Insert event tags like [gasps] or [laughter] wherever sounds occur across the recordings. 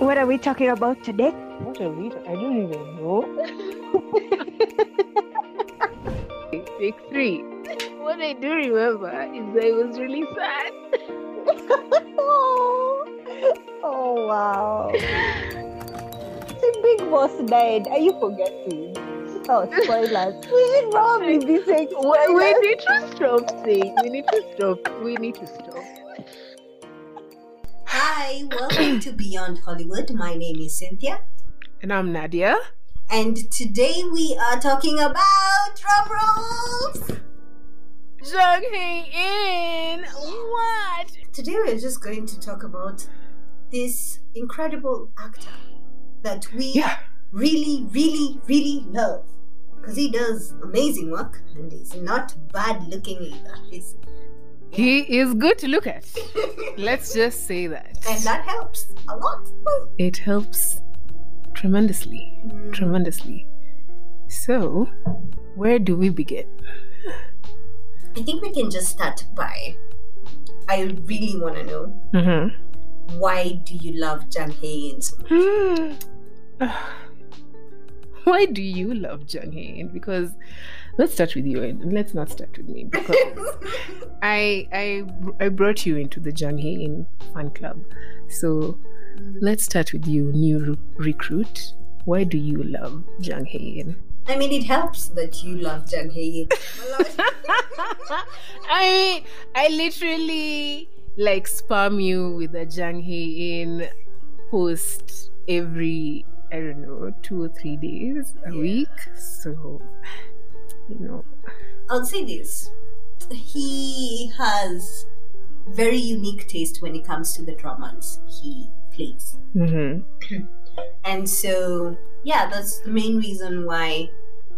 What are we talking about today? What are we? I don't even know. Take three. What I do remember is that it was really sad. oh [laughs] oh wow. The big boss died. Are you forgetting? Oh, spoilers. [laughs] We should probably be saying We, spoilers. we need to stop saying. We need to stop. We need to stop. Hi, welcome to Beyond Hollywood. My name is Cynthia, And I'm Nadia. and today we are talking about drum rolls. Jung In. What? Today we're just going to talk about this incredible actor that we Yeah. really, really, really love because he does amazing work and he's not bad looking either. He's, He is good to look at. Let's just say that. and that helps a lot. it helps tremendously. Mm. Tremendously. So, where do we begin? I think we can just start by. I really want to know Mm-hmm. why do you love Jung Hae so much? [sighs] Why do you love Jung Hae Because let's start with you and let's not start with me because [laughs] I I I brought you into the Hae In fan club. So let's start with you, new re- recruit. Why do you love Jung Hae In? I mean, it helps that you love Jung Hae In. [laughs] I mean, I literally like spam you with a Jung Hae In post every I don't know two or three days a Yeah. week. So you know, I'll say this: he has very unique taste when it comes to the dramas he plays, hmm [clears throat] and so yeah, that's the main reason why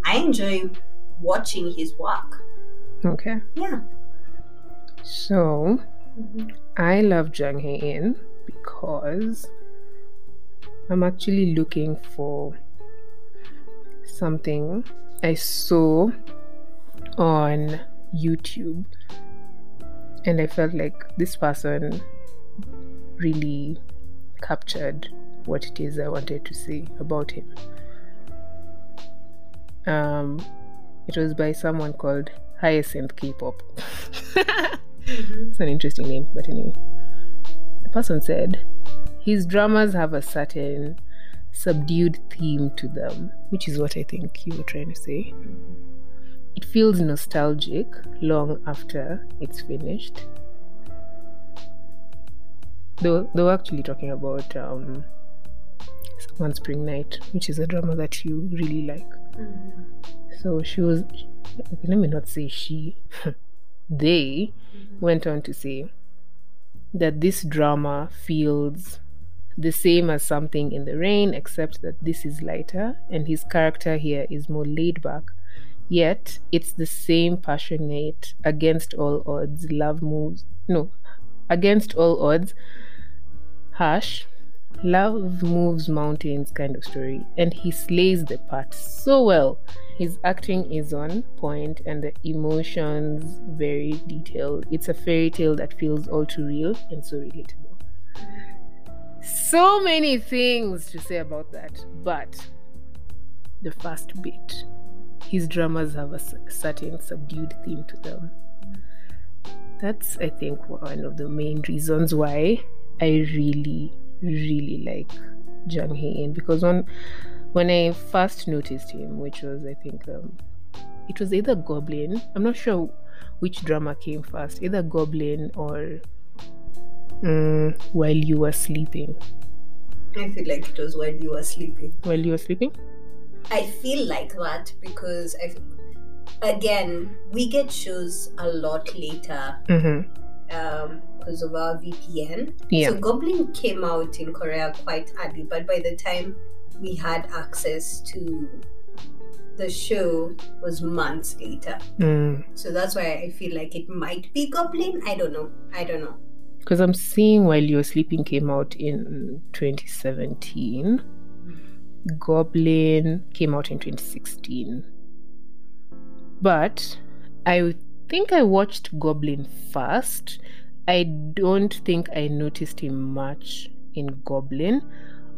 I enjoy watching his work. okay. Yeah. So I love Jung Hae In because I'm actually looking for something I saw on YouTube and I felt like this person really captured what it is I wanted to say about him. Um, it was by someone called Hyacinth K-pop. It's an interesting name, but anyway. The person said his dramas have a certain subdued theme to them, which is what I think you were trying to say. It feels nostalgic long after it's finished. They were, they were actually talking about um, One Spring Night, which is a drama that you really like. So she was, okay, let me not say she, [laughs] they went on to say that this drama feels the same as something in the rain, except that this is lighter and his character here is more laid back. Yet it's the same passionate, against all odds, love moves. No, against all odds, harsh, love moves mountains kind of story. And he slays the part so well. His acting is on point and the emotions very detailed. It's a fairy tale that feels all too real and so relatable. So many things to say about that, but the first bit his dramas have a certain subdued theme to them. That's, I think, one of the main reasons why I really, really like Jung Hae In because when when I first noticed him, which was I think um, it was either Goblin. I'm not sure which drama came first, either Goblin or mm, While You Were Sleeping. I feel like it was while you were sleeping. While You Were Sleeping. I feel like that because I, again, we get shows a lot later Mm-hmm. um because of our VPN. Yeah. So Goblin came out in Korea quite early, but by the time we had access to the show was months later. Mm. So that's why I feel like it might be Goblin. I don't know. I don't know. Because I'm seeing While You're Sleeping came out in 2017. Goblin came out in 2016. But I think I watched Goblin first. I don't think I noticed him much in Goblin,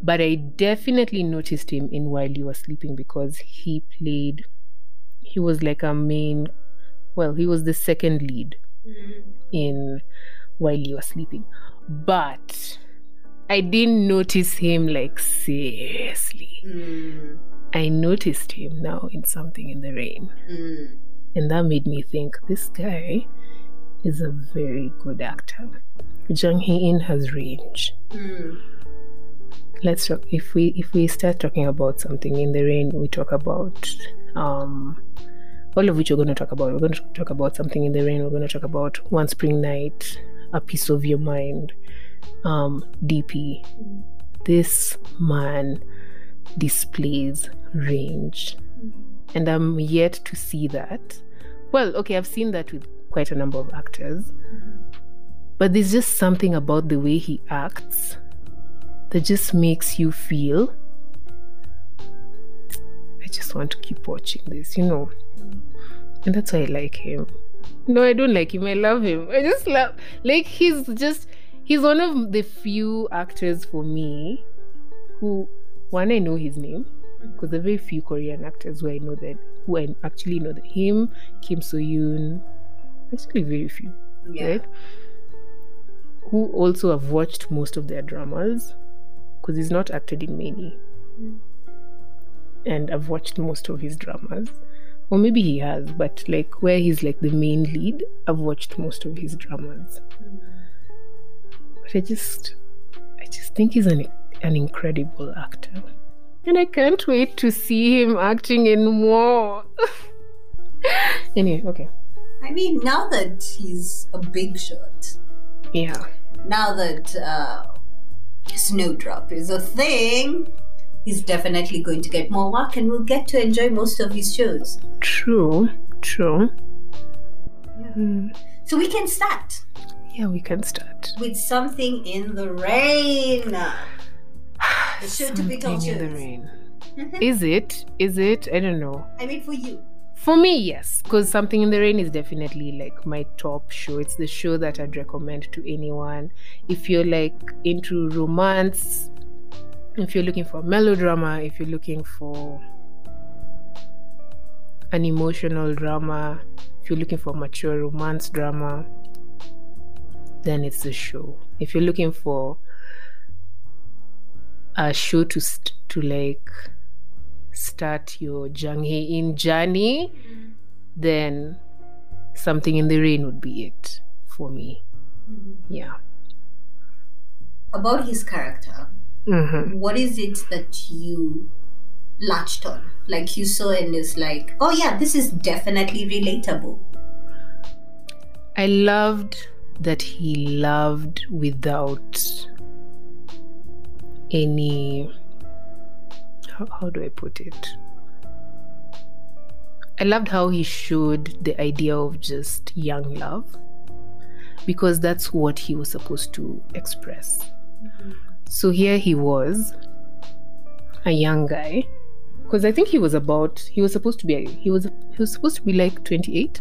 but I definitely noticed him in While You Were Sleeping because he played, he was like a main, well, he was the second lead mm-hmm. in While You Were Sleeping. But I didn't notice him like seriously. Mm, I noticed him now in Something in the Rain. mm, And that made me think this guy is a very good actor. Jung Hae In has range. mm. Let's talk if we if we start talking about something in the rain, we talk about um all of which we're going to talk about. We're going to talk about something in the rain. We're going to talk about one spring night, a piece of your mind, um, DP. This man displays range, and I'm yet to see that. Well, okay, I've seen that with quite a number of actors, but there's just something about the way he acts that just makes you feel I just want to keep watching this, you know. And that's why I like him. No, I don't like him. I love him. I just love like he's just he's one of the few actors for me who one I know his name mm-hmm. because there are very few Korean actors who I know that who I actually know that him, Kim So Yoon, actually very few Yeah. right? Who also have watched most of their dramas because he's not acted in many. Mm-hmm. And I've watched most of his dramas. Or maybe he has, but like where he's like the main lead, I've watched most of his dramas. Mm-hmm. But I just I just think he's an an incredible actor. And I can't wait to see him acting in more. [laughs] anyway, okay. I mean, now that he's a big shot, Yeah. now that uh, Snowdrop is a thing, he's definitely going to get more work and we'll get to enjoy most of his shows. True. True. Yeah. Mm. So we can start Yeah, we can start. with something in the rain. [sighs] The show to pick Something in the rain. Mm-hmm. Is it? Is it? I don't know. I mean, for you. For me, yes, because Something in the Rain is definitely like my top show. It's the show that I'd recommend to anyone. If you're like into romance, if you're looking for melodrama, if you're looking for an emotional drama, if you're looking for mature romance drama, then it's the show. If you're looking for a show to st- to like start your Hae In journey, then something in the rain would be it for me. Yeah. About his character, Mm-hmm. what is it that you latched on? Like you saw and it's like, oh yeah, this is definitely relatable. I loved that he loved without any. How, how do I put it? I loved how he showed the idea of just young love because that's what he was supposed to express. So here he was, a young guy, because I think he was about, he was supposed to be, he was, he was supposed to be like 28,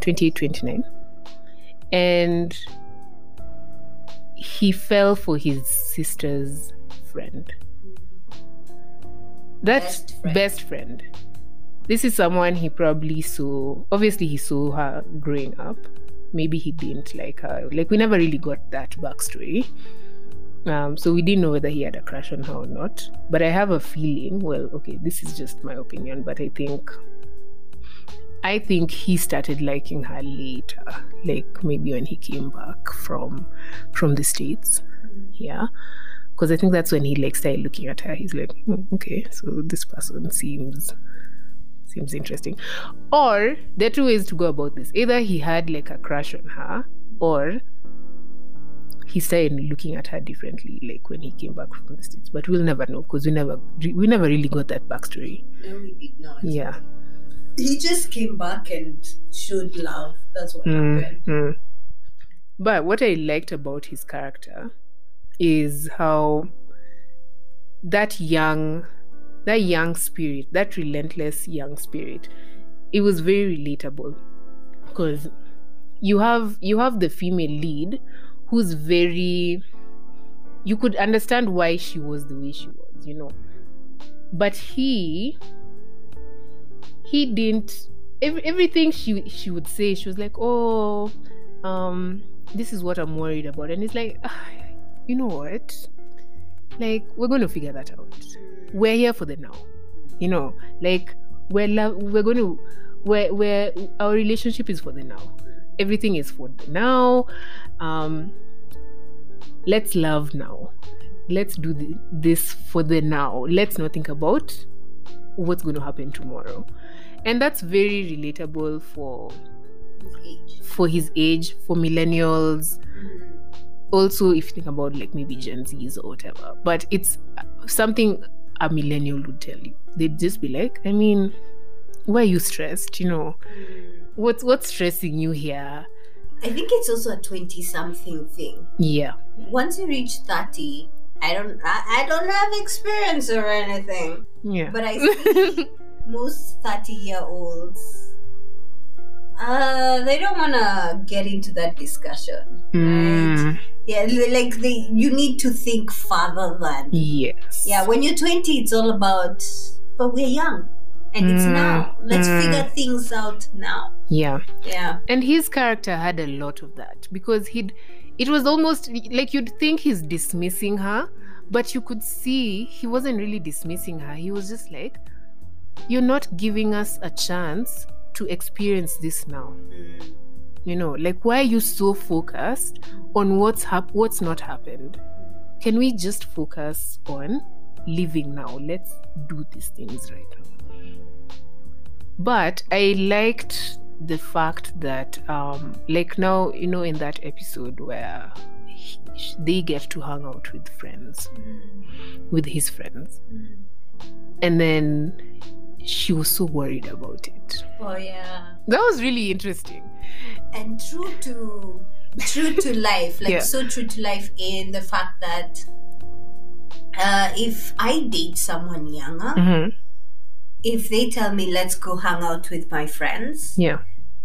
28, 29. And he fell for his sister's friend. That's Best friend. best friend. This is someone he probably saw. Obviously, he saw her growing up. Maybe he didn't like her. Like we never really got that backstory. Um, so we didn't know whether he had a crush on her or not. But I have a feeling. Well, okay, this is just my opinion, but I think. I think he started liking her later, like maybe when he came back from from the states. Yeah, because I think that's when he like started looking at her. He's like, "Hmm, okay, so this person seems seems interesting. Or there are two ways to go about this. Either he had like a crush on her, or he started looking at her differently, like when he came back from the states. But we'll never know because we never we never really got that backstory. No, we did not. Yeah. He just came back and showed love. That's what happened. Mm. But what I liked about his character is how that young that young spirit, that relentless young spirit, it was very relatable. Because you have you have the female lead who's very you could understand why she was the way she was, you know. But he he didn't every, everything she she would say, she was like, "Oh, um this is what I'm worried about." And it's like, ah, you know what? Like we're going to figure that out. We're here for the now. You know, like we're lo- we're going to we're, we're our relationship is for the now. Everything is for the now. Um let's love now. Let's do the, this for the now. Let's not think about what's going to happen tomorrow. And that's very relatable for for his age, for millennials. Mm-hmm. Also, if you think about like maybe Gen Zs or whatever, but it's uh, something a millennial would tell you. They'd just be like, I mean, why are you stressed? You know, mm. what's what's stressing you here? I think it's also a 20 something thing. Yeah. Once you reach 30, I don't I, I don't have experience or anything. Yeah. But I [laughs] see most 30 year olds uh they don't wanna get into that discussion. Right? Mm, Yeah, like they you need to think farther than yes. Yeah, when you're 20 it's all about but we're young. And it's Mm, now. Let's mm. figure things out now. Yeah. Yeah. And his character had a lot of that because he'd it was almost like you'd think he's dismissing her, but you could see he wasn't really dismissing her. He was just like, You're not giving us a chance to experience this now. Mm. You know, like why are you so focused on what's hap- what's not happened? Can we just focus on living now? Let's do these things right now. But I liked the fact that, um, like now, you know, in that episode where he, they get to hang out with friends, with his friends, and then she was so worried about it. Oh yeah. That was really interesting. and true to true to [laughs] life like Yeah. so true to life in the fact that uh, if i date someone younger Mm-hmm. if they tell me let's go hang out with my friends Yeah,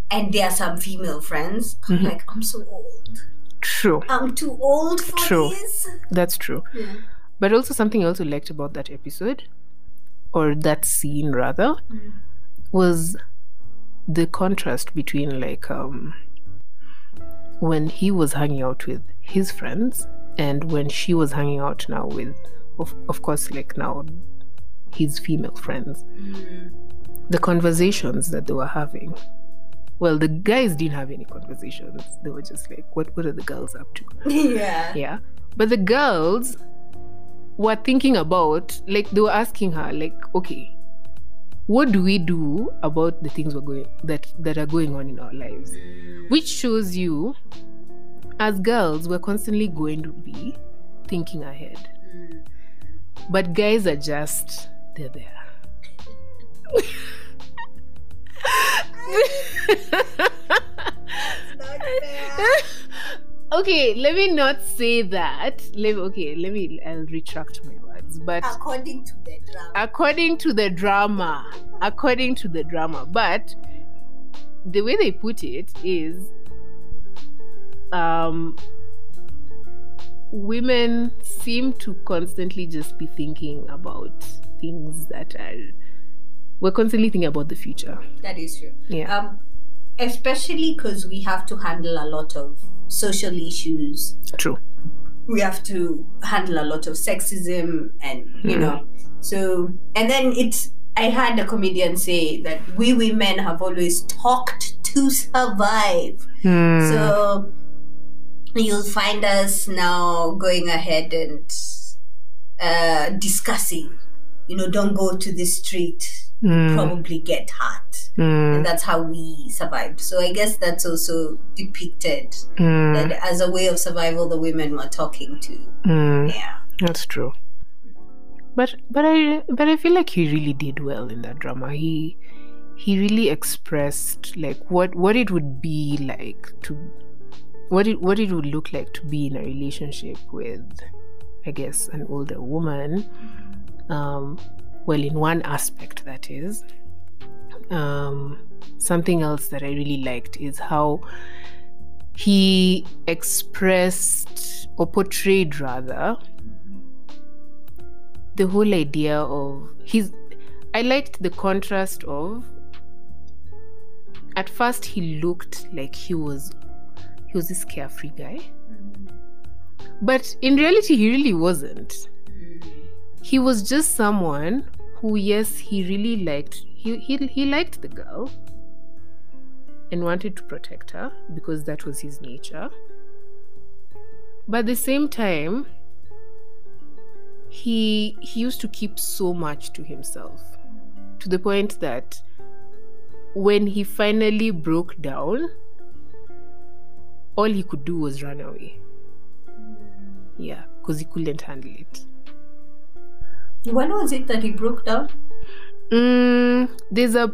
and there are some female friends i'm Mhm. like i'm so old true. i'm too old for True. this That's true. Yeah. But also something I also liked about that episode, or that scene rather, Mm. was the contrast between like um when he was hanging out with his friends and when she was hanging out now with of, of course like now his female friends Mm. the conversations that they were having well the guys didn't have any conversations they were just like what what are the girls up to [laughs] yeah yeah but the girls were thinking about like they were asking her like okay what do we do about the things we're going that that are going on in our lives? Which shows you as girls we're constantly going to be thinking ahead. But guys are just they're there. [laughs] okay let me not say that. Let me, okay let me i'll retract my words but according to the drama. according to the drama according to the drama. But the way they put it is um women seem to constantly just be thinking about things that are we're constantly thinking about the future. That is true. Yeah. Um especially because we have to handle a lot of social issues. True. We have to handle a lot of sexism and you Hmm. know. So and then it's i had a comedian say that we women have always talked to survive. Hmm. so you'll find us now going ahead and uh, discussing. You know don't go to the street Hmm. probably get hurt Hmm. and that's how we survived so i guess that's also depicted Hmm. that as a way of survival the women were talking to Hmm. yeah That's true. But but I but I feel like he really did well in that drama. He he really expressed like what what it would be like to what it what it would look like to be in a relationship with I guess an older woman. Um well in one aspect that is. Um something else that I really liked is how he expressed or portrayed rather the whole idea of his I liked the contrast of at first he looked like he was he was this carefree guy. But in reality he really wasn't. He was just someone who yes, he really liked he he, he liked the girl and wanted to protect her because that was his nature. But at the same time, he he used to keep so much to himself to the point that when he finally broke down all he could do was run away yeah because he couldn't handle it When was it that he broke down? mm, there's a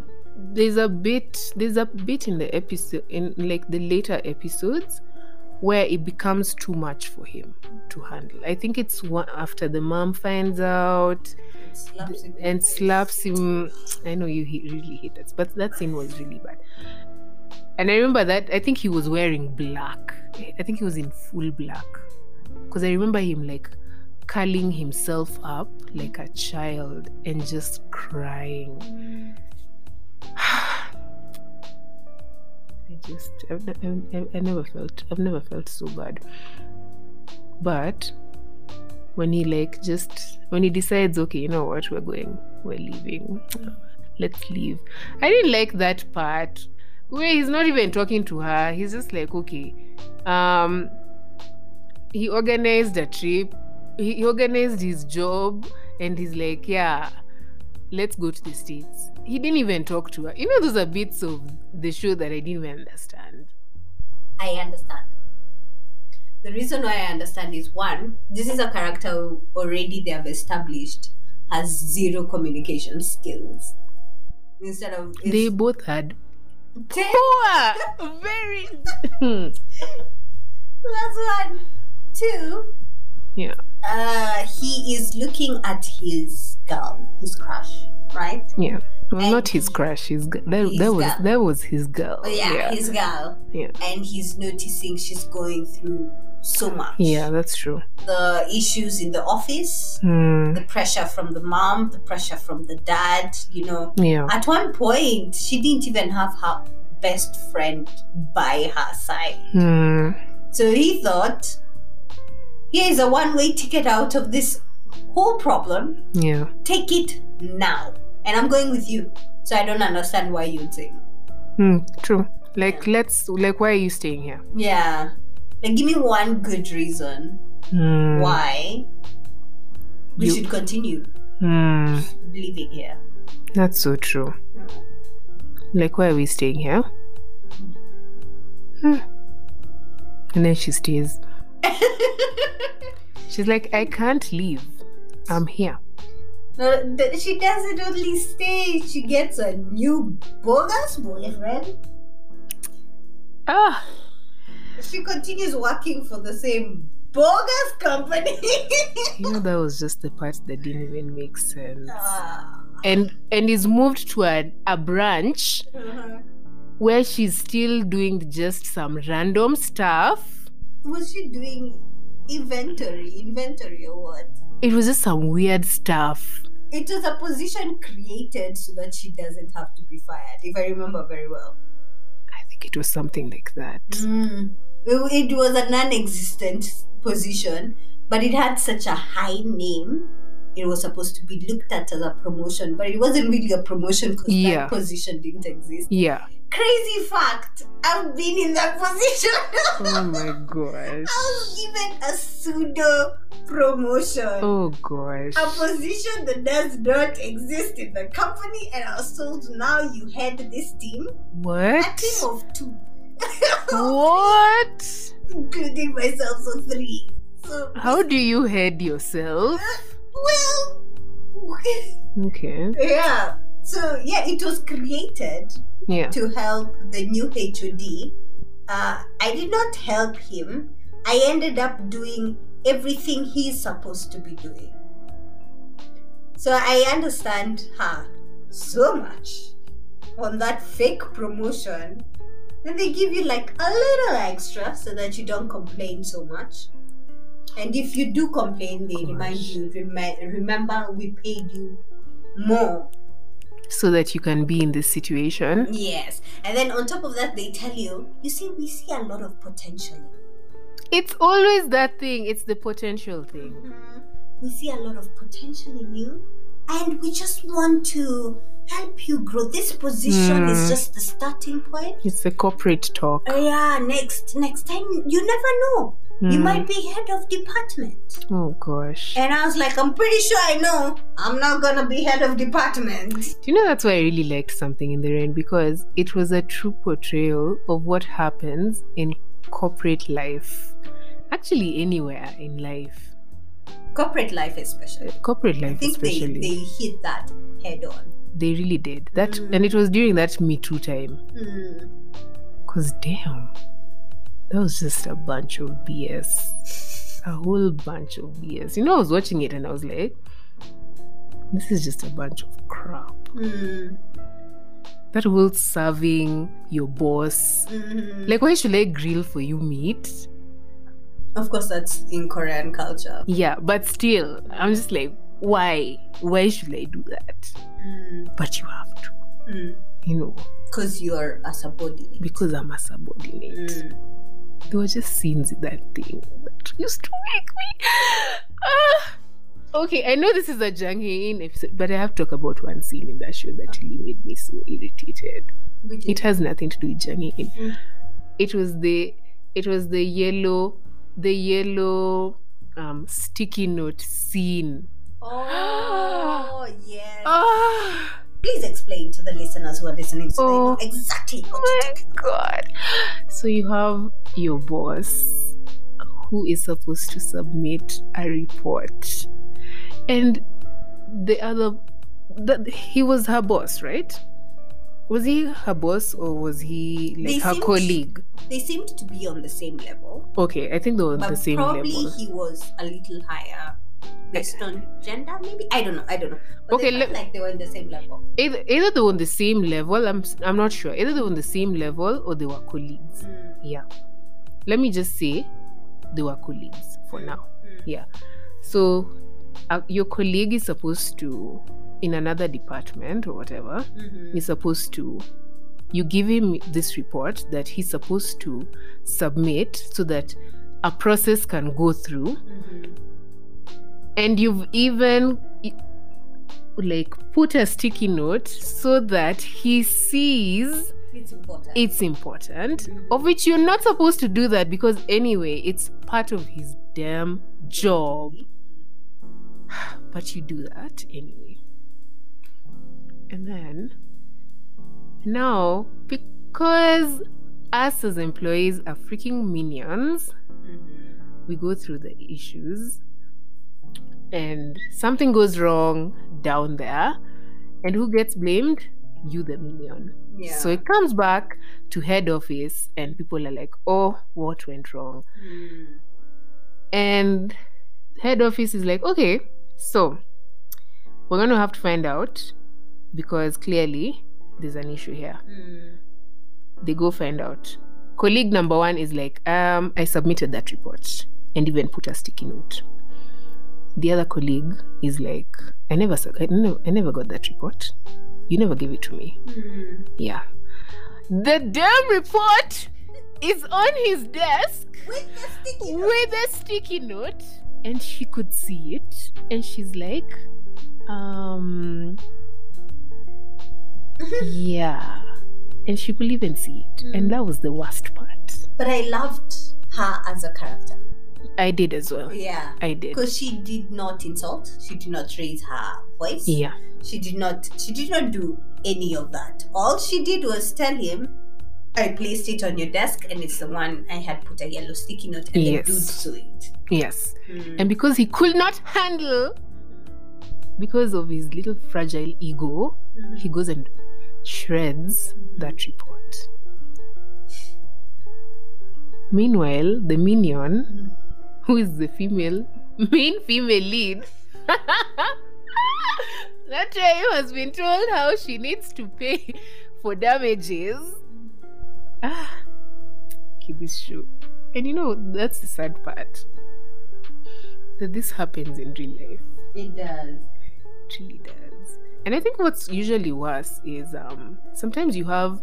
there's a bit there's a bit in the episode in like the later episodes where it becomes too much for him to handle i think it's one after the mom finds out Slaps him and slaps him. I know you he- really hate that, but that scene was really bad. And I remember that I think he was wearing black. I think he was in full black because I remember him like curling himself up like a child and just crying. [sighs] I just I've, I've, I never felt I've never felt so bad. But when he like just when he decides okay you know what we're going we're leaving let's leave i didn't like that part where he's not even talking to her he's just like okay um he organized a trip he he organized his job and he's like yeah let's go to the states he didn't even talk to her you know those are bits of the show that i didn't even understand I understand. The reason why I understand is one, this is a character who already they have established has zero communication skills. Instead of they both had Damn, poor [laughs] very [laughs] that's one. Two, yeah uh, he is looking at his girl, his crush, right? Yeah. Well, And not his crush. His that, his that was girl. that was his girl. Oh, yeah, yeah. his girl. Yeah. And he's noticing she's going through so much. Yeah, that's true. The issues in the office, Hmm. the pressure from the mom, the pressure from the dad, you know. Yeah. At one point, she didn't even have her best friend by her side. Hmm. So he thought, here is a one way ticket out of this whole problem. Yeah. Take it now. And I'm going with you. So I don't understand why you'd say. Hmm. True. Like let's like why are you staying here? Yeah. Like, give me one good reason Hmm. why we You- should continue Hmm. living here. That's so true. Like why are we staying here? Hmm. And then she stays. [laughs] She's like, I can't leave. I'm here. No, th- she doesn't only stay, she gets a new bogus boyfriend. Ah. She continues working for the same bogus company. [laughs] You know that was just the part that didn't even make sense. Ah. and and is moved to a, a branch Uh-huh. where she's still doing just some random stuff Was she doing inventory? Inventory or what? it was just some weird stuff It was a position created so that she doesn't have to be fired, if I remember very well. i think it was something like that Mm. It, it was a non existent position, but it had such a high name. It was supposed to be looked at as a promotion, but it wasn't really a promotion because Yeah. that position didn't exist. yeah Crazy fact I've been in that position. [laughs] oh my gosh I was given a pseudo promotion. oh gosh A position that does not exist in the company, and I was told now you head this team. What? A team of two. [laughs] what Including myself, so three. So how do you head yourself [laughs] well okay Yeah. So yeah, it was created yeah to help the new HOD. Uh, I did not help him. I ended up doing everything he's supposed to be doing. So I understand her so much on that fake promotion. Then they give you like a little extra so that you don't complain so much. And if you do complain, they remind you, remi- remember we paid you more. So that you can be in this situation. Yes. And then on top of that, they tell you, you see, we see a lot of potential. It's always that thing. It's the potential thing. Mhm. We see a lot of potential in you, and we just want to help you grow. This position is Hmm. just the starting point. It's the corporate talk. Uh, yeah, next next time you never know. You Hmm. might be head of department. Oh gosh. And I was like, I'm pretty sure I know I'm not gonna be head of department. Do you know that's why I really liked something in the rain because it was a true portrayal of what happens in corporate life. Actually, anywhere in life. Corporate life especially. Corporate life. I think they, especially. they hit that head on. They really did that, Mm. and it was during that Me Too time. Hmm. Cause damn, that was just a bunch of BS, a whole bunch of BS. You know, I was watching it and I was like, this is just a bunch of crap. Hmm. That whole serving your boss. Mhm. Like, why should I grill for you meat? Of course, that's in Korean culture. Yeah, but still, I'm just like, why? Why should I do that? But you have to, you know, Because you're a subordinate. because I'm a subordinate. Mm. There were just scenes in that thing that used to make me. Ah. Okay, I know this is a Jang-in episode, but I have to talk about one scene in that show that really made me so irritated. It has nothing to do with Jang-in. Mm. It was the it was the yellow the yellow um sticky note scene. Oh, [gasps] yes. Ah, Please explain to the listeners who are listening so Oh. exactly what oh my god! So you have your boss who is supposed to submit a report, and the other, the, he was her boss, right? Was he her boss or was he like They her seemed- colleague? They seemed to be on the same level, Okay, I think they were on the same probably level. Probably he was a little higher based on gender, maybe? I don't know. I don't know. But Okay, like they were in the same level. Either, either they were on the same level. I'm I'm not sure. Either they were on the same level or they were colleagues. Mm. Yeah. Let me just say they were colleagues for now. Mm. Yeah. So uh, your colleague is supposed to, in another department or whatever, Mhm. is supposed to. You give him this report that he's supposed to submit so that a process can go through, Mhm. And you've even like put a sticky note so that he sees It's important. it's important Mhm. of which you're not supposed to do that because anyway it's part of his damn job [sighs] but you do that anyway and then now because us as employees are freaking minions Mhm. we go through the issues and something goes wrong down there and who gets blamed you the million. Yeah. so it comes back to head office, and people are like, oh, what went wrong? Mm. And head office is like, okay, so we're going to have to find out because clearly there's an issue here. Mm. They go find out. Colleague number one is like, um, I submitted that report and even put a sticky note. The other colleague is like, I never, I never, I never got that report. You never gave it to me. Mm. Yeah. The damn report is on his desk With the sticky note. with a sticky note, and she could see it, and she's like, um, [laughs] yeah. And she could even see it. Mm. And that was the worst part. But I loved her as a character. I did as well. Yeah. I did. Because she did not insult. She did not raise her voice. Yeah. She did not she did not do any of that. All she did was tell him I placed it on your desk and it's the one I had put a yellow sticky note and Yes. the dude saw it. Yes. Mm. And because he could not handle, because of his little fragile ego, Mhm. he goes and shreds that report. Meanwhile, the minion, who is the female, main female lead, that time has been told how she needs to pay for damages. Ah, okay, this show. And you know, that's the sad part. that this happens in real life. It does. It really does. And I think what's usually worse is um sometimes you have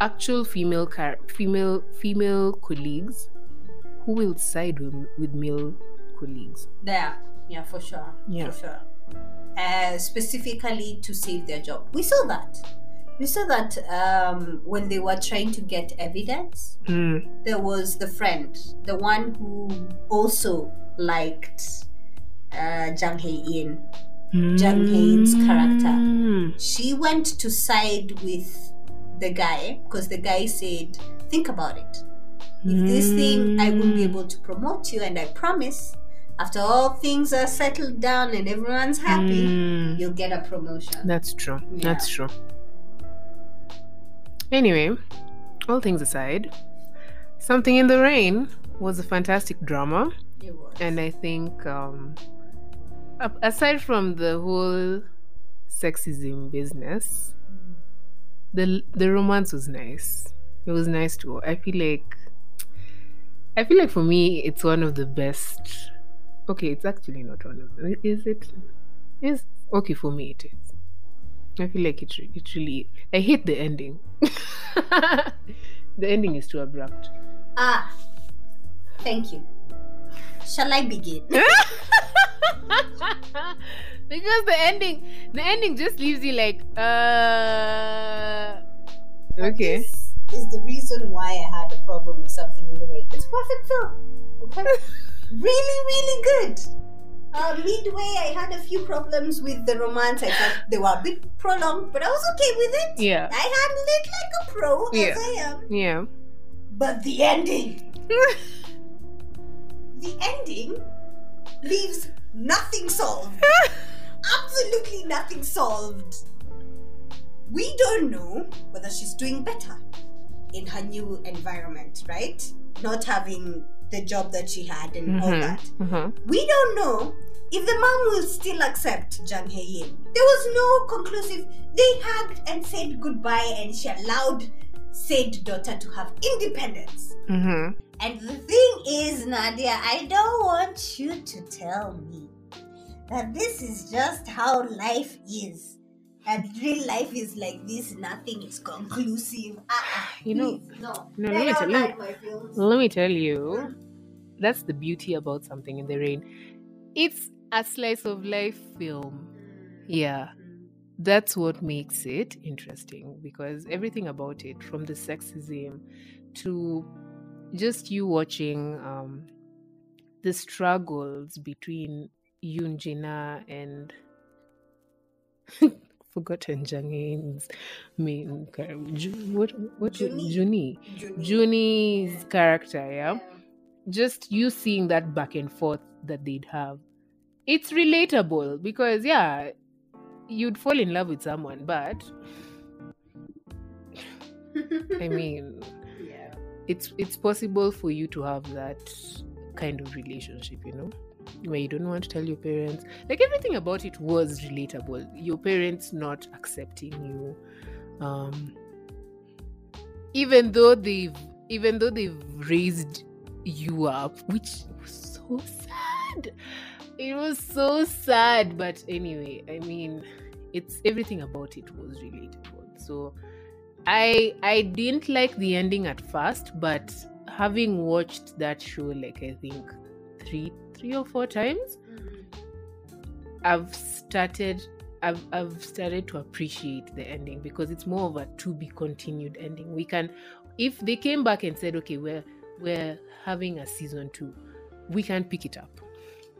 actual female car- female female colleagues who will side with, with male colleagues. There, yeah, for sure. Yeah. For sure. Uh, specifically to save their job. We saw that. We saw that um, when they were trying to get evidence. Mm. There was the friend, the one who also liked uh, Jung Hae In. Jung Hae-in's character. Mm. She went to side with the guy because the guy said, Think about it. If this thing, I won't be able to promote you, and I promise, after all things are settled down and everyone's happy, Mm. you'll get a promotion. That's true. Yeah. That's true. Anyway, all things aside, Something in the Rain was a fantastic drama. It was. And I think, um, aside from the whole sexism business, the the romance was nice. It was nice too. I feel like, I feel like for me, it's one of the best. Okay, it's actually not one of them. Is it? Is okay for me. It is. I feel like it. It really. I hate the ending. [laughs] the ending is too abrupt. ah, thank you. Shall I begin? [laughs] because the ending the ending just leaves you like uh okay This is the reason why I had a problem perfect film. Okay? [laughs] really, really good. Uh, midway, I had a few problems with the romance. I thought they were a bit prolonged, but I was okay with it. yeah I handled it like a pro, Yeah. as I am. yeah But the ending, [laughs] the ending leaves nothing solved. [laughs] Absolutely nothing solved. We don't know whether she's doing better in her new environment, right? Not having the job that she had and all Mhm, that. mhm. We don't know if the mom will still accept Jung Hae In. There was no conclusive. They hugged and said goodbye, and she allowed said daughter to have independence. Mhm. And the thing is, Nadia, I don't want you to tell me that this is just how life is. And real life is like this, nothing is conclusive. Ah, You know- please, no. no, let me tell you- like my films. let me tell you that's the beauty about something in the rain it's a slice of life film yeah that's what makes it interesting because everything about it from the sexism to just you watching um the struggles between Yoon Jina and [laughs] forgotten Jang In's main what what Juni. Juni Juni. Juni's character, yeah. Just you seeing that back and forth that they'd have. It's relatable because yeah, you'd fall in love with someone, but I [laughs] mean yeah. it's it's possible for you to have that kind of relationship, you know, where you don't want to tell your parents. Like everything about it was relatable. Your parents not accepting you, um, even though they've even though they've raised you up, which was so sad. It was so sad, but anyway, I mean, it's everything about it was relatable. So I I didn't like the ending at first, but having watched that show like I think three three or four times, I've started I've I've started to appreciate the ending because it's more of a to be continued ending. We can if they came back and said, okay, we're we're having a season two, we can pick it up.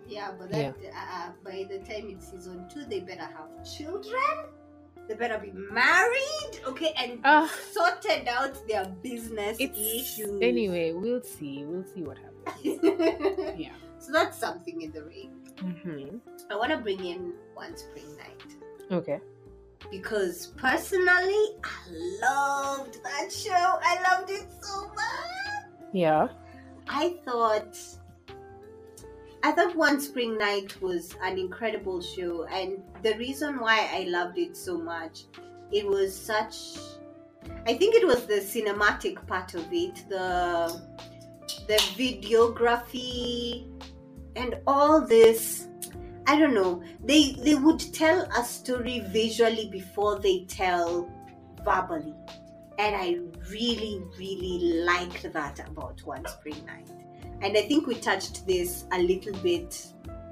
Yeah, but that Uh, by the time it's season two, they better have children. They better be married, okay, and Ah. sorted out their business issues. anyway, we'll see. We'll see what happens. [laughs] Yeah. So that's something in the rain. hmm I want to bring in one spring night Okay. because personally, I loved that show. I loved it so much. Yeah. I thought I thought One Spring Night was an incredible show and the reason why I loved it so much it was such I think it was the cinematic part of it the the videography and all this i don't know they they would tell a story visually before they tell verbally and i really really liked that about one spring night and i think we touched this a little bit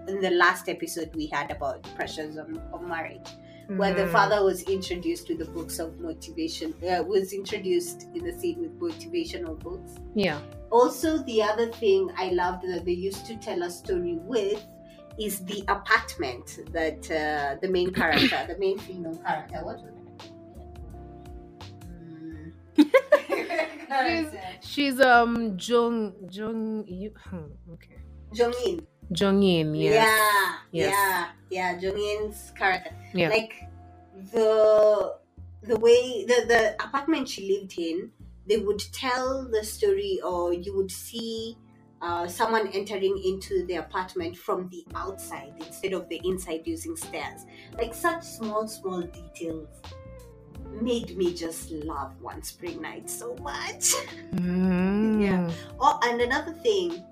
in the last episode we had about pressures of, of marriage where the Mhm. father was introduced to the books of motivation uh, was introduced in the scene with motivational books Yeah. Also the other thing i loved that they used to tell a story with is the apartment that uh, the main [clears throat] character the main female character what was it Hmm. She's um Jong Jong you okay. Jongin. Jong In, yes. Yeah, Yes. yeah, yeah. Jonghyun's character, Yeah. like the the way the the apartment she lived in, they would tell the story, or you would see uh, someone entering into the apartment from the outside instead of the inside using stairs. Like such small, small details made me just love One Spring Night so much. [laughs] Mm. Yeah. Oh, and another thing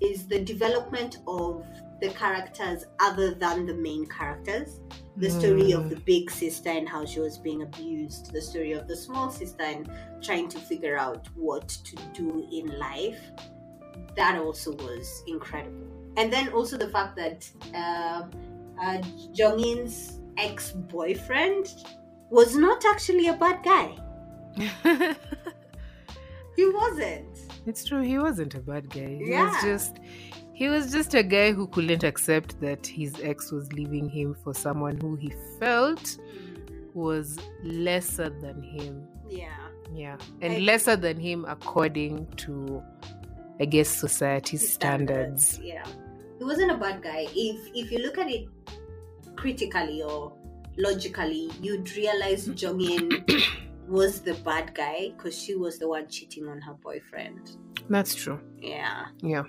is the development of the characters other than the main characters. The story of Mm. the big sister and how she was being abused, the story of the small sister and trying to figure out what to do in life. That also was incredible. And then also the fact that uh, uh, Jong-in's ex-boyfriend was not actually a bad guy. [laughs] He wasn't. it's true, he wasn't a bad guy. He Yeah. was just he was just a guy who couldn't accept that his ex was leaving him for someone who he felt was lesser than him. Yeah. Yeah. And I- lesser than him according to I guess society's His standards. Yeah, he wasn't a bad guy. If if you look at it critically or logically, you'd realize [coughs] Jongin was the bad guy because she was the one cheating on her boyfriend. That's true. Yeah, Yeah.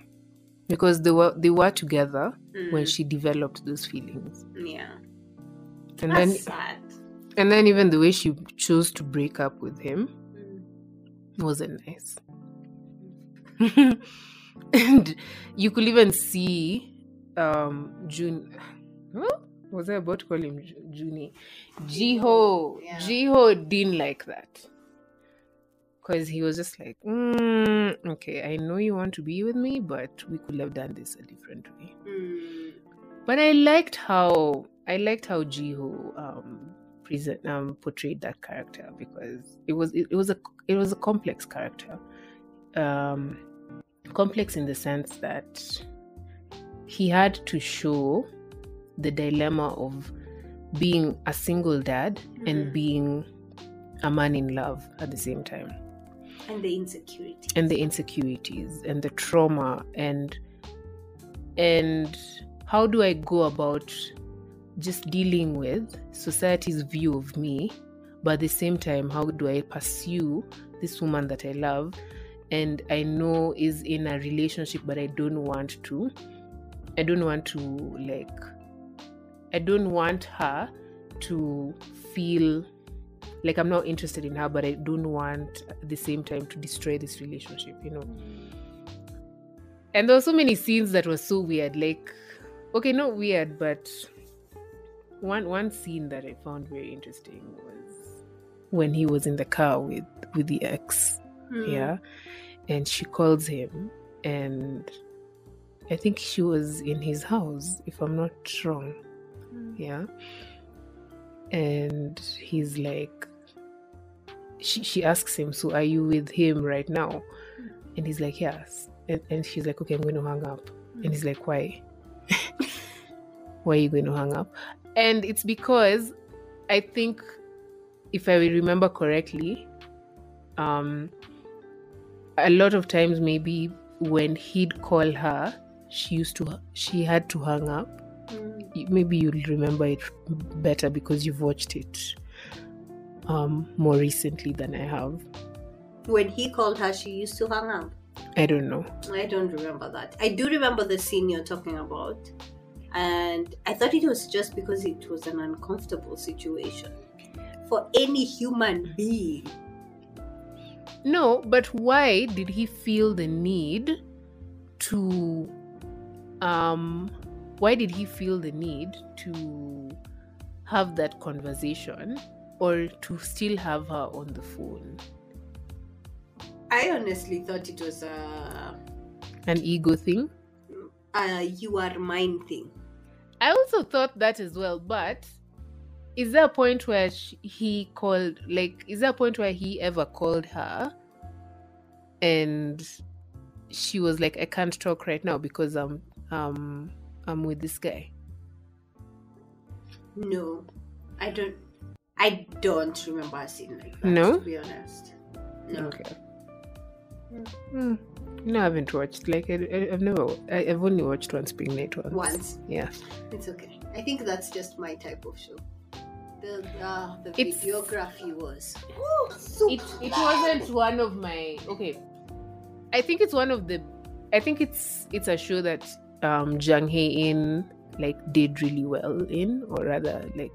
Because they were they were together when Mm, she developed those feelings. yeah. And That's then sad. and then even the way she chose to break up with him Mm. wasn't nice. [laughs] and you could even see um June huh? was I about to call him Ju- Junie? Jiho. Yeah. Jiho didn't like that. Because he was just like, mm, okay, I know you want to be with me, but we could have done this a different way. Mm. But I liked how I liked how Jiho um present um portrayed that character because it was it, it was a it was a complex character. Um complex in the sense that he had to show the dilemma of being a single dad and Mhm. being a man in love at the same time And the insecurity. and the insecurities and the trauma and and how do i go about just dealing with society's view of me but at the same time how do i pursue this woman that i love and i know is in a relationship but i don't want to i don't want to like i don't want her to feel like i'm not interested in her but i don't want at the same time to destroy this relationship you know and there were so many scenes that were so weird like okay not weird but one one scene that i found very interesting was when he was in the car with with the ex Mm. yeah and she calls him and i think she was in his house if i'm not wrong Mm. yeah and he's like she, she asks him so are you with him right now? And he's like yes. And, and she's like okay i'm going to hang up. And he's like why? [laughs] Why are you going to hang up? And it's because i think if i remember correctly um a lot of times maybe when he'd call her she used to she had to hang up maybe you'll remember it better because you've watched it um more recently than i have When he called her, she used to hang up. i don't know I don't remember that. I do remember the scene you're talking about. And I thought it was just because it was an uncomfortable situation for any human being. no but why did he feel the need to um why did he feel the need to have that conversation or to still have her on the phone I honestly thought it was a, an ego thing a you are mine thing. i also thought that as well but is there a point where he called like is there a point where he ever called her and she was like i can't talk right now because i'm um i'm with this guy No, I don't. I don't remember a scene like that. No? to be honest. No. Okay. Hmm. No, I haven't watched. Like, I, I, I've never. I, I've only watched one Spring Night once. Once. Yeah. It's okay. I think that's just my type of show. The uh, the It's- videography was. Woo, so It it wasn't one of my. Okay. I think it's one of the. I think it's it's a show that um Jung Hae In like did really well in, or rather like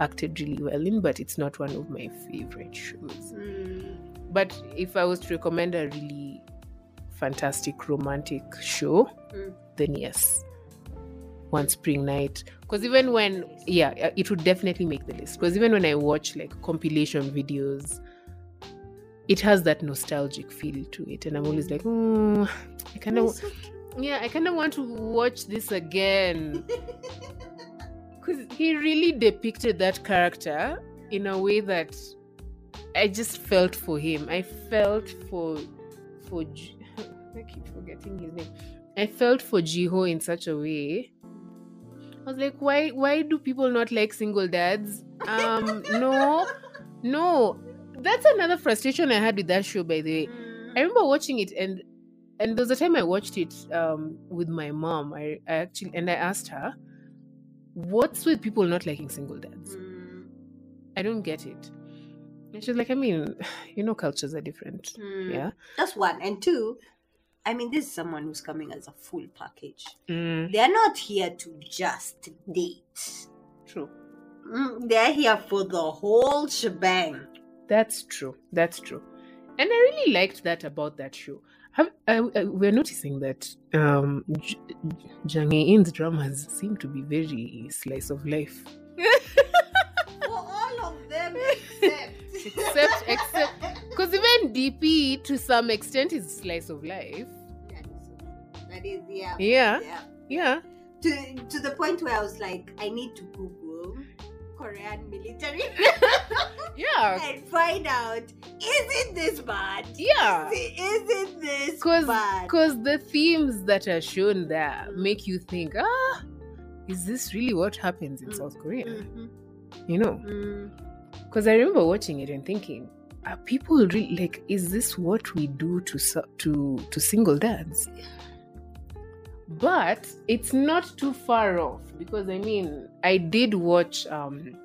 acted really well in, but it's not one of my favorite shows. Mm, But if I was to recommend a really fantastic romantic show, Mm. then yes, One Spring Night. Because even when, yeah, uh, it would definitely make the list. Because even when I watch like compilation videos, it has that nostalgic feel to it, and I'm always like, mm, I kind of. Yeah, I kind of want to watch this again. [laughs] Because he really depicted that character in a way that I just felt for him. I felt for for [laughs] I keep forgetting his name. I felt for Jiho in such a way. I was like, why why do people not like single dads? Um [laughs] no, no. That's another frustration I had with that show, by the way. I remember watching it and and there was a time I watched it um with my mom. I, I actually and I asked her, What's with people not liking single dads? Mm, I don't get it. And she's like, I mean, [sighs] you know, cultures are different. mm. Yeah. That's one. And two, I mean, this is someone who's coming as a full package. Mm, They're not here to just date. true. Mm, they're here for the whole shebang. That's true. That's true. And I really liked that about that show. Have, uh, uh, we're noticing that um, J- Jang In's dramas seem to be very slice of life. [laughs] For all of them, except. Except- except- Because even DP, to some extent, is slice of life. That is, yeah. Yeah. Yeah. Yeah. To, to the point where I was like, I need to Google Korean military [laughs] Yeah. and find out is it this bad? Yeah. Is it, is it this 'Cause- bad? Because the themes that are shown there make you think, ah, is this really what happens in Mm. South Korea? Mhm. You know? Mm. Because I remember watching it and thinking, are people really like, is this what we do to to to single dads? But it's not too far off because I mean, I did watch um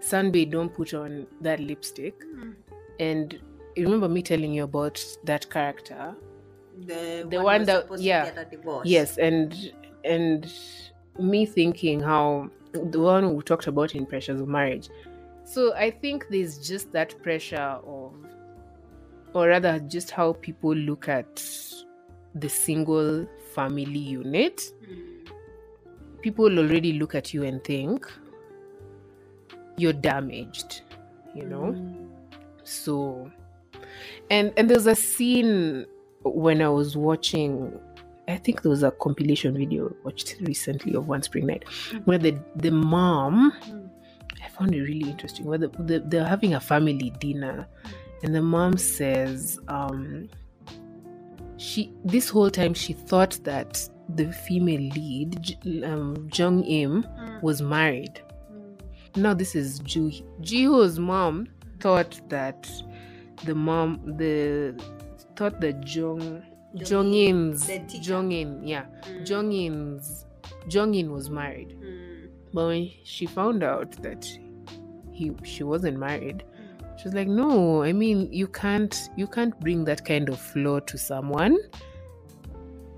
Sunbae Don't Put On That Lipstick, Mm. and you remember me telling you about that character The, The one, one that- supposed yeah. to get a divorce. Yes, and and me thinking how the one we talked about in pressures of marriage. So I think there's just that pressure of, or rather, just how people look at the single family unit. Mm. People already look at you and think you're damaged, you know. Mm. So, and and there's a scene when I was watching. I think there was a compilation video I watched recently of One Spring Night where the the mom. I found it really interesting. Where the, the, they're having a family dinner, and the mom says, um, she this whole time she thought that the female lead, um, Jung Im, Mm. was married. Mm. Now this is Ju Jiho's mom thought that the mom the thought that Jong Jongin the teacher. Jongin yeah Mm. Jongin's Jongin was married Mm. but when she found out that he she wasn't married she was like no I mean you can't you can't bring that kind of flaw to someone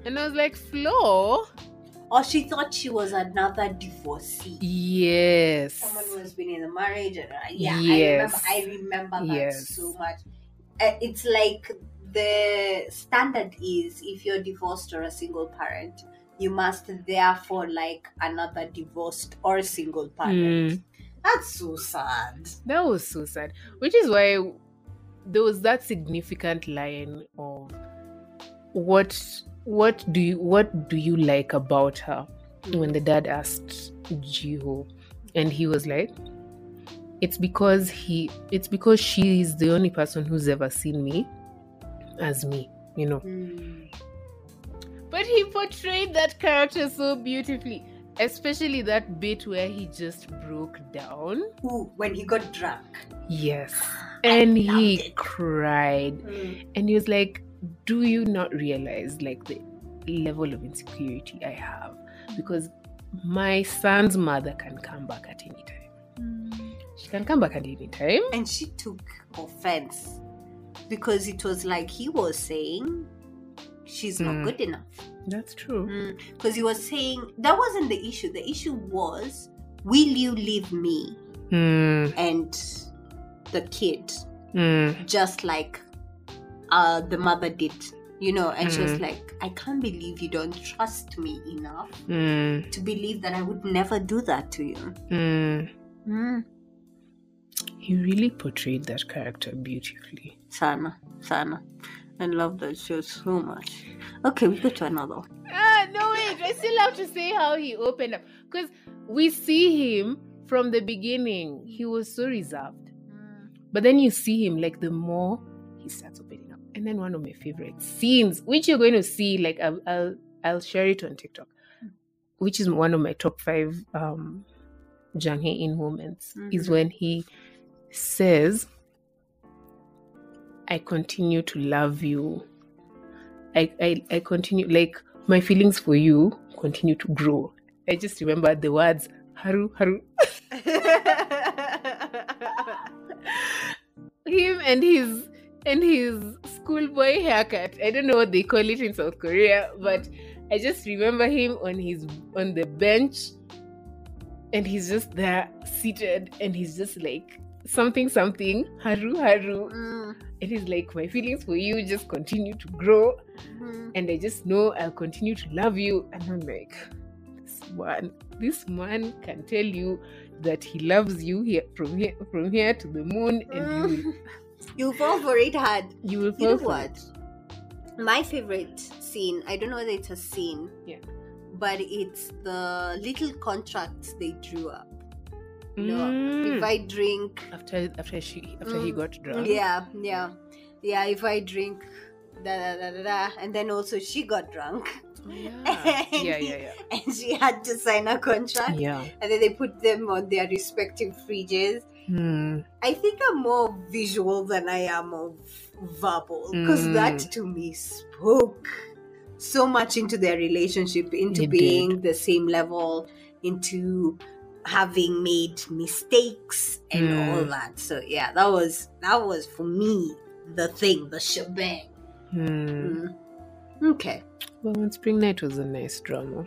and I was like flaw Or she thought she was another divorcee. yes Someone who has been in a marriage. And, uh, yeah, Yes. I remember. I remember that Yes. so much. Uh, it's like the standard is if you're divorced or a single parent, you must therefore like another divorced or single parent. Mm. That's so sad. That was so sad. Which is why there was that significant line of what what do you what do you like about her when the dad asked Jiho and he was like it's because he it's because she is the only person who's ever seen me as me, you know. Mm. But he portrayed that character so beautifully, especially that bit where he just broke down. Who, when he got drunk. Yes. [gasps] And he it. cried. Mm. And he was like, Do you not realize like the level of insecurity I have? Because my son's mother can come back at any time. She can come back at any time. And she took offense because it was like he was saying she's not Mm. good enough. That's true. Because he was saying that wasn't the issue. The issue was, will you leave me Mm, and the kid mm, just like uh, the mother did? You know, and she was Mm. like, I can't believe you don't trust me enough mm, to believe that I would never do that to you. mm. Mm. He really portrayed that character beautifully. Sana, Sana. I love that show so much. Okay, we go to another. Ah, no, wait. I still have to say how he opened up. Because we see him from the beginning. He was so reserved. But then you see him, like, the more he starts opening up. And then one of my favorite scenes, which you're going to see, like, I'll, I'll, I'll share it on TikTok, which is one of my top five um, Jung Hae In moments, is Mhm. when he says, I continue to love you. I, I, I continue, like, my feelings for you continue to grow. I just remember the words, Haru, Haru. [laughs] Him and his and his schoolboy haircut. I don't know what they call it in South Korea, but I just remember him on his on the bench and he's just there seated and he's just like something something haru haru Mm, and he's like my feelings for you just continue to grow mm. and I just know I'll continue to love you. And I'm like, this man, this man can tell you that he loves you here from here from here to the moon, and you will, [laughs] You fall for it hard. you will You know fall for what? it. My favorite scene, I don't know whether it's a scene, Yeah. but it's the little contracts they drew up. No, Mm. if I drink, after after she after he Mm. got drunk. yeah, yeah, yeah, if I drink, da da da da da, and then also she got drunk, Oh, [laughs] yeah. yeah, yeah, yeah. and she had to sign a contract, Yeah. and then they put them on their respective fridges. Hmm. I think I'm more visual than I am of verbal because Mm. that to me spoke so much into their relationship, into It being the same level, into having made mistakes and Mm. all that. So yeah, that was that was for me the thing, the shebang. Hmm. Mm. Okay, Well, when Spring Night was a nice drama.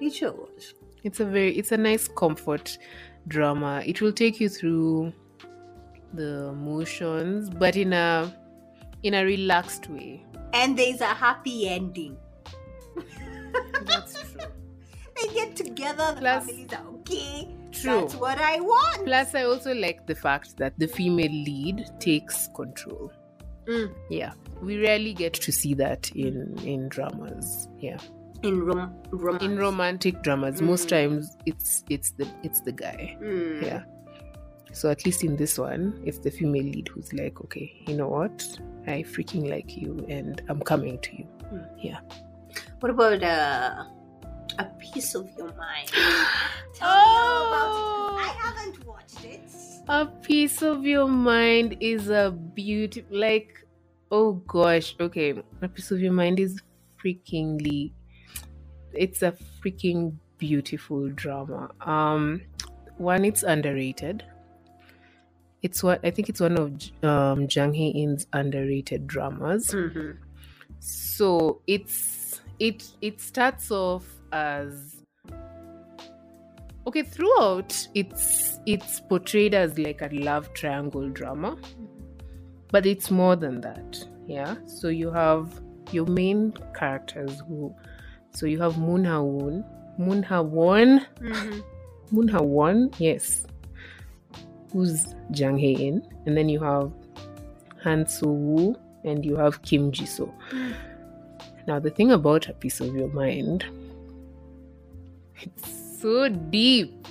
it sure was. It's a very it's a nice comfort drama. It will take you through the motions, but in a in a relaxed way. And there's a happy ending. That's true. [laughs] They get together, the Plus- families are okay. True. That's what I want. Plus, I also like the fact that the female lead takes control. Mm. Yeah, we rarely get to see that in in dramas. Yeah, in rom- romance. in romantic dramas, most Mm. times it's it's the it's the guy. Mm. Yeah. So at least in this one, it's the female lead who's like, okay, you know what? I freaking like you, and I'm coming to you. Yeah. What about uh, a piece of your mind? [gasps] Tell Oh! me all about it. I haven't watched it. A piece of your mind is a beauty. Like, oh gosh, okay. A piece of your mind is freakingly. It's a freaking beautiful drama. Um, one, it's underrated. It's what I think it's one of J- um Jung Hae In's underrated dramas. Mm-hmm. So it's it it starts off as okay throughout it's it's portrayed as like a love triangle drama but it's more than that yeah so you have your main characters who So you have Moon Ha Woon, Moon Ha Won, Mhm. Moon Ha Won, yes, who's Jung Hae In, and then you have Han soo-woo and you have Kim Ji So. Now the thing about a piece of your mind, it's so deep.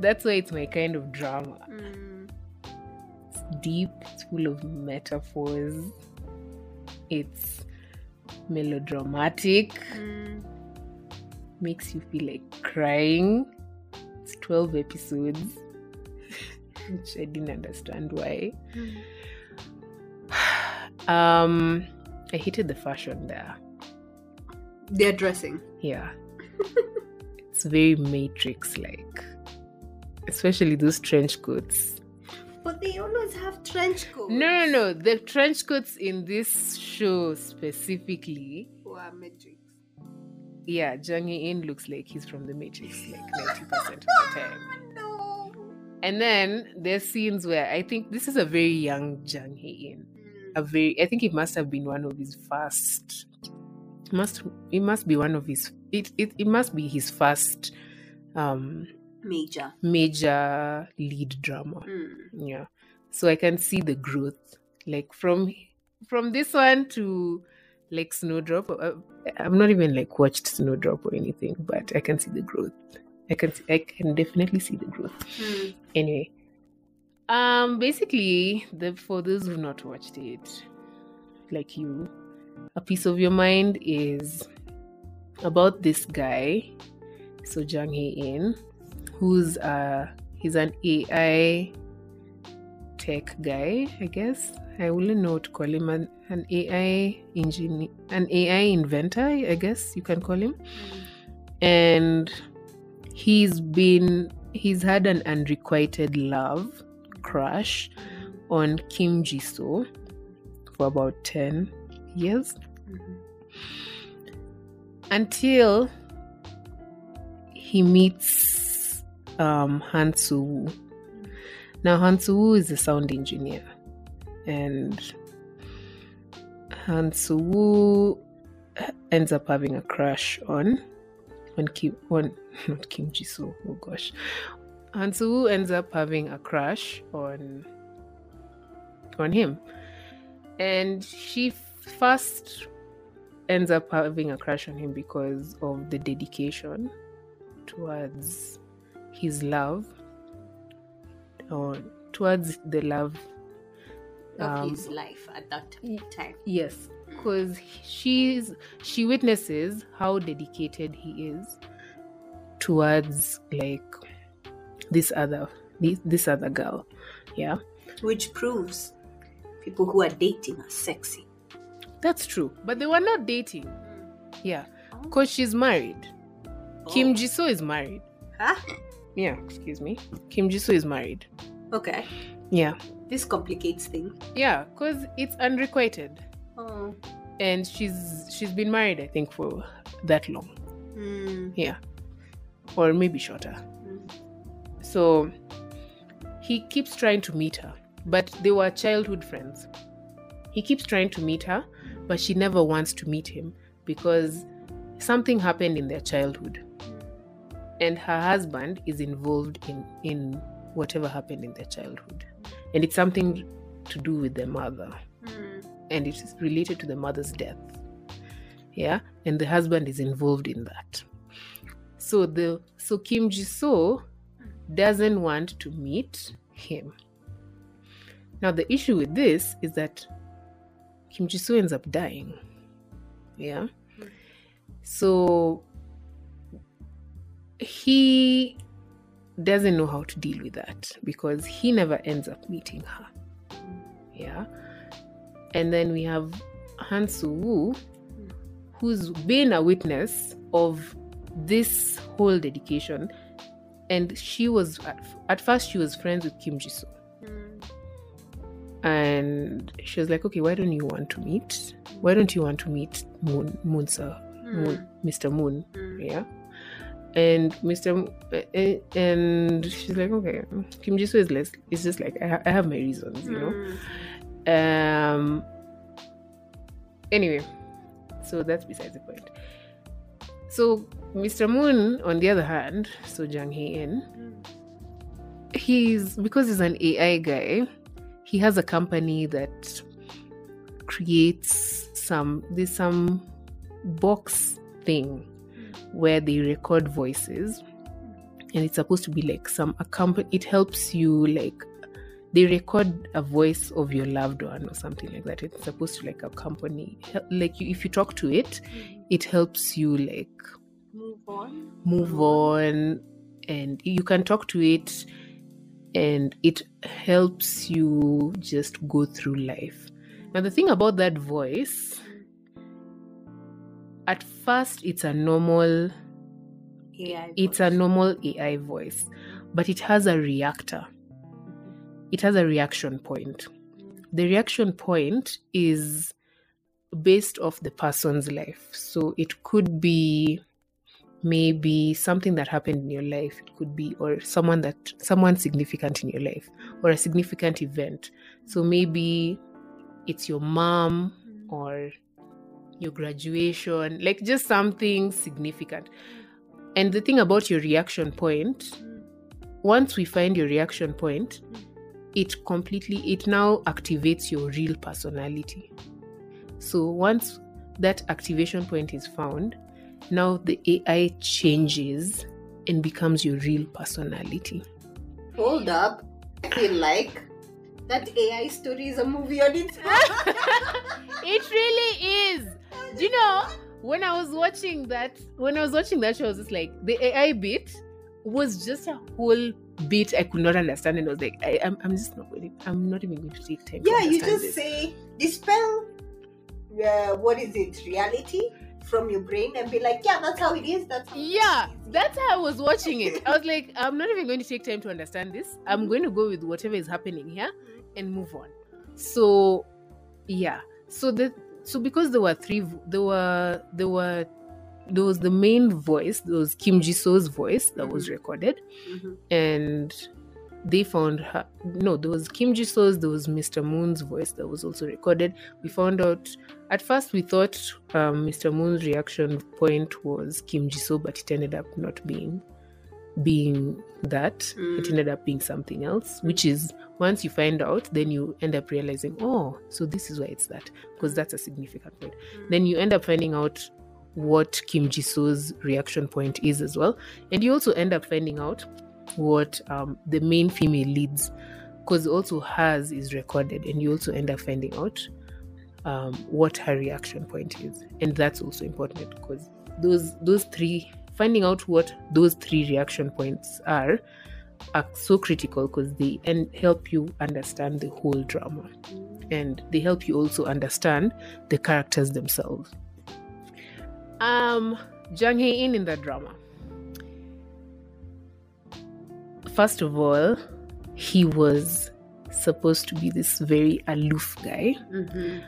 That's why it's my kind of drama. Mm. It's deep, it's full of metaphors, it's melodramatic, Mm. makes you feel like crying. It's 12 episodes, [laughs] which I didn't understand why. [sighs] Um, I hated the fashion there. They're dressing. Yeah. It's very Matrix like. Especially those trench coats. But they always have trench coats. No, no, no. The trench coats in this show specifically, Who are Matrix. yeah, Jang In looks like he's from the Matrix like [laughs] 90% of the time. No. And then there's scenes where I think this is a very young Jang In. Mm. A very I think it must have been one of his first must it must be one of his it, it, it must be his first um Major. major lead drama. Mm. Yeah. So I can see the growth. Like from from this one to like Snowdrop. uh, I've not even like watched Snowdrop or anything, but I can see the growth. I can see, I can definitely see the growth. Mm. Anyway, um, basically, the for those who've not watched it, like you, a piece of your mind is about this guy, so Jung Hae In, who's uh he's an AI tech guy, I guess. I wouldn't know what to call him an, an AI engineer, an AI inventor, I guess you can call him and he's been he's had an unrequited love crush on Kim Jisoo for about 10 years Mhm. until he meets um, Now Han Soo is a sound engineer and Han Soo ends up having a crush on on Kim on [laughs] not Kim Jisoo. Oh gosh, Han Soo ends up having a crush on on him, and she first ends up having a crush on him because of the dedication towards his love or towards the love Of um, his life at that time. Yes, because she's she witnesses how dedicated he is towards like this other this, this other girl. Yeah, Which proves people who are dating are sexy. That's true. But they were not dating. Yeah, because she's married. Kim Oh. Jisoo is married. Huh? Yeah, excuse me. Kim Jisoo is married. Okay. Yeah, This complicates things. yeah, because it's unrequited, Oh. and she's she's been married I think for that long. Mm. Yeah, or maybe shorter. Mm. So he keeps trying to meet her, but they were childhood friends. He keeps trying to meet her, but she never wants to meet him because something happened in their childhood. And her husband is involved in, in whatever happened in their childhood. And it's something to do with their mother. Mm. And it is related to the mother's death. Yeah. And the husband is involved in that. So the so Kim Ji-soo doesn't want to meet him. Now the issue with this is that Kim Ji-soo ends up dying. Yeah. So he doesn't know how to deal with that because he never ends up meeting her. Yeah. And then we have Han Soo Woo, who's been a witness of this whole dedication. And she was, at, at first, she was friends with Kim Ji Soo. Mm. And she was like, okay, why don't you want to meet? Why don't you want to meet Moon, Moon Sir, Moon, Mr. Moon? Mm. Yeah. And Mr. M- eh, and she's like, okay, Kim Ji Soo is less, it's just like, I, ha- I have my reasons, you know? Mm. Um. Anyway, so that's besides the point. So Mr. Moon, on the other hand, so Jung Hae In, he's because he's an AI guy, he has a company that creates some there's some box thing where they record voices and it's supposed to be like some accompany it helps you like they record a voice of your loved one or something like that it's supposed to like accompany like you, if you talk to it it helps you like Move on. move on and you can talk to it and it helps you just go through life. Now the thing about that voice at first it's a normal AI. it's a normal ai voice but it has a reactor. It has a reaction point. The reaction point is based off the person's life. So it could be maybe something that happened in your life. It could be or someone that someone significant in your life or a significant event. So maybe it's your mom mm. or your graduation like just something significant. And the thing about your reaction point once we find your reaction point it completely it now activates your real personality. So once that activation point is found now the ai changes and becomes your real personality Hold up. I feel like that AI story is a movie on its own. it really is do you know when i was watching that when i was watching that show i was just like the ai bit was just a whole bit i could not understand and i was like I, I'm, I'm just not going i'm not even going to take time yeah, you just this. say dispel uh, what is it reality from your brain and be like, yeah, that's how it is. That's how it yeah is." that's how i was watching it i was like i'm not even going to take time to understand this i'm going to go with whatever is happening here and move on so yeah so the so because there were three there were there were there was the main voice there was kim ji-so's voice that was Mhm. recorded Mhm. and they found her no there was kim ji-so's there was mr moon's voice that was also recorded. We found out at first we thought um, mr moon's reaction point was kim ji-so but it ended up not being being that. It Mm. ended up being something else which is once you find out then you end up realizing oh so this is why it's that because that's a significant point. Then you end up finding out what kim ji-so's reaction point is as well. And you also end up finding out what um, the main female leads because also hers is recorded and you also end up finding out um, what her reaction point is. And that's also important because those those three finding out what those three reaction points are are so critical because they and help you understand the whole drama. And they help you also understand the characters themselves. Um Jung Hae In in the drama first of all he was supposed to be this very aloof guy Mhm.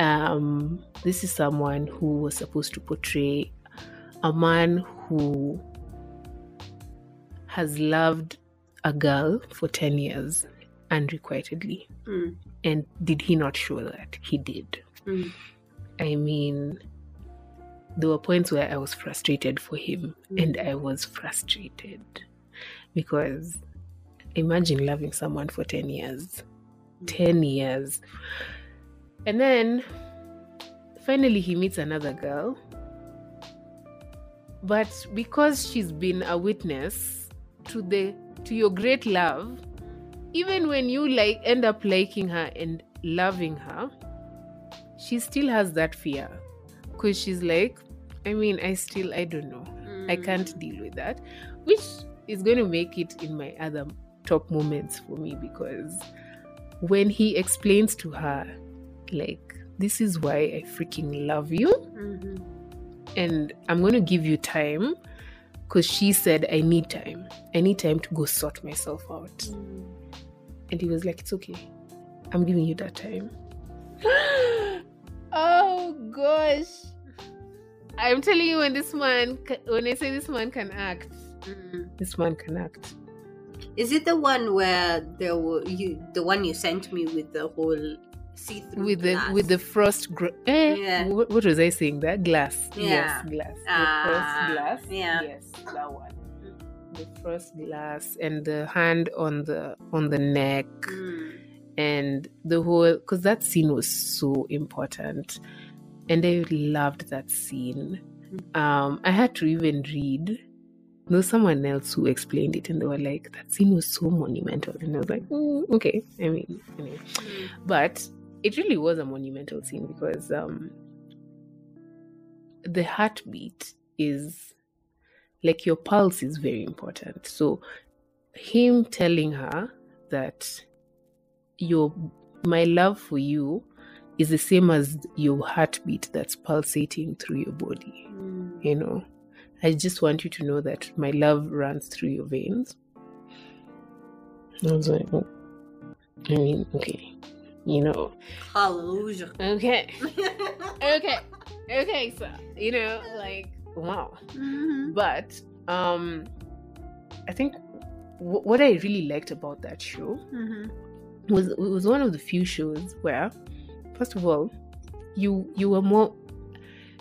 um, this is someone who was supposed to portray a man who has loved a girl for 10 years unrequitedly. Mm. And did he not show that? He did. Mm. I mean, there were points where I was frustrated for him, and I was frustrated because imagine loving someone for 10 years. 10 years. And then finally he meets another girl. But because she's been a witness to the to your great love, even when you like end up liking her and loving her, she still has that fear. Cause she's like, I mean, I still I don't know. I Mm. can't deal with that, which is going to make it in my other top moments for me because when he explains to her, like, this is why I freaking love you, Mhm. and I'm going to give you time because she said, I need time. I need time to go sort myself out. Mm. And he was like, It's okay. I'm giving you that time. [gasps] oh gosh. I'm telling you, when this man, when I say this man can act, Mm. this one connect. Is it the one where there were you the one you sent me with the whole see through with the with the frost. Gr- eh, Yeah. what, what was I saying? That glass. Yeah. Yes, glass. Ah, the frost glass. yeah. Yes, that one. The frost glass and the hand on the on the neck Mm. and the whole because that scene was so important and i loved that scene um i had to even read there was someone else who explained it and they were like that scene was so monumental and i was like "Mm, okay i mean anyway. But it really was a monumental scene because um the heartbeat is like your pulse is very important so him telling her that your my love for you is the same as your heartbeat that's pulsating through your body Mm. you know i just want you to know that my love runs through your veins i was like oh. i mean okay you know Hallelujah. okay [laughs] okay okay so you know like wow Mhm. but um i think w- what i really liked about that show Mhm. was it was one of the few shows where first of all you you were more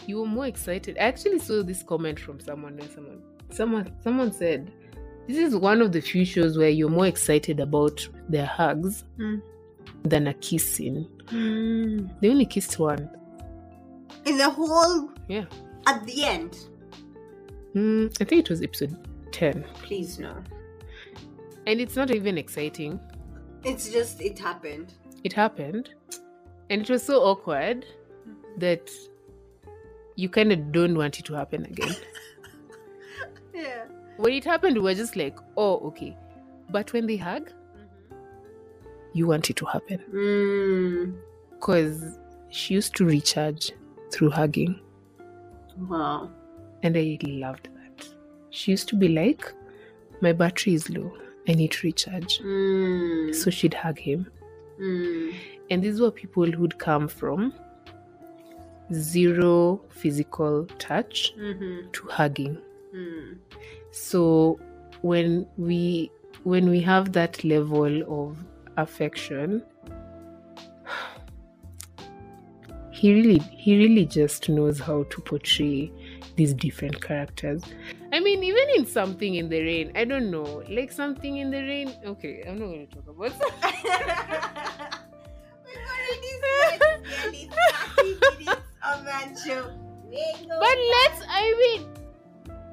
you were more excited i actually saw this comment from someone and someone someone someone said this is one of the few shows where you're more excited about their hugs Mm. than a kiss scene Mm. they only kissed one In the whole yeah at the end. mm, i think it was episode 10 Please no. and it's not even exciting It's just it happened. it happened and it was so awkward that you kind of don't want it to happen again [laughs] Yeah. when it happened we were just like oh okay but when they hug you want it to happen Mm. because she used to recharge through hugging Wow. and i loved that she used to be like my battery is low i need to recharge Mm. so she'd hug him Mm. and these were people who'd come from zero physical touch Mhm. to hugging Mm. so when we when we have that level of affection [sighs] he really he really just knows how to portray these different characters i mean even in something in the rain i don't know like something in the rain okay i'm not going to talk about [laughs] We've already spent nearly 30 minutes but let's i mean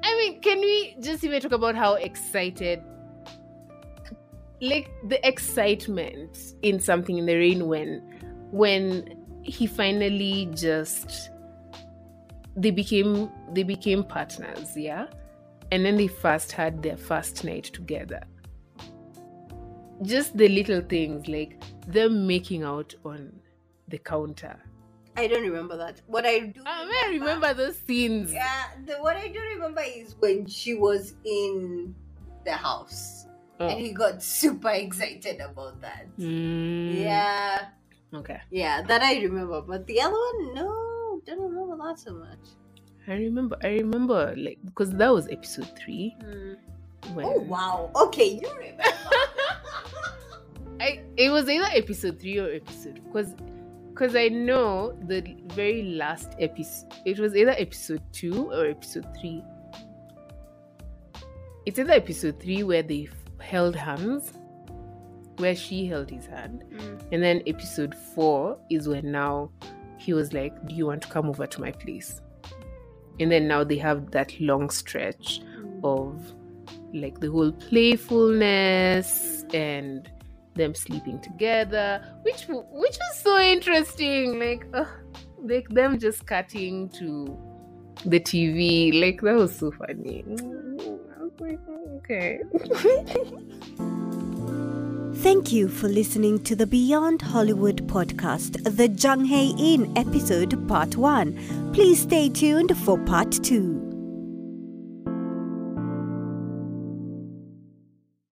i mean can we just even talk about how excited like the excitement in something in the rain when when he finally just they became they became partners yeah? And then they first had their first night together. Just the little things like them making out on the counter I don't remember that. What I do i I remember those scenes Yeah, the what I do remember is when she was in the house Oh. and he got super excited about that. Mm, Yeah, okay yeah, that I remember. But the other one, no, don't remember that so much. I remember. I remember, like, because that was episode three. When Oh wow, okay, you remember. [laughs] I it was either episode three or episode because because I know the very last episode. It was either episode two or episode three. It's either episode three where they held hands, where she held his hand, Mm. and then episode four is when now he was like, "Do you want to come over to my place?" And then now they have that long stretch of like the whole playfulness and them sleeping together, which which was so interesting. Like, uh, like them just cutting to the TV, like that was so funny. I was like, "Oh, okay. [laughs] Thank you for listening to the Beyond Hollywood podcast, the Jung Hae In episode part 1. Please stay tuned for part 2.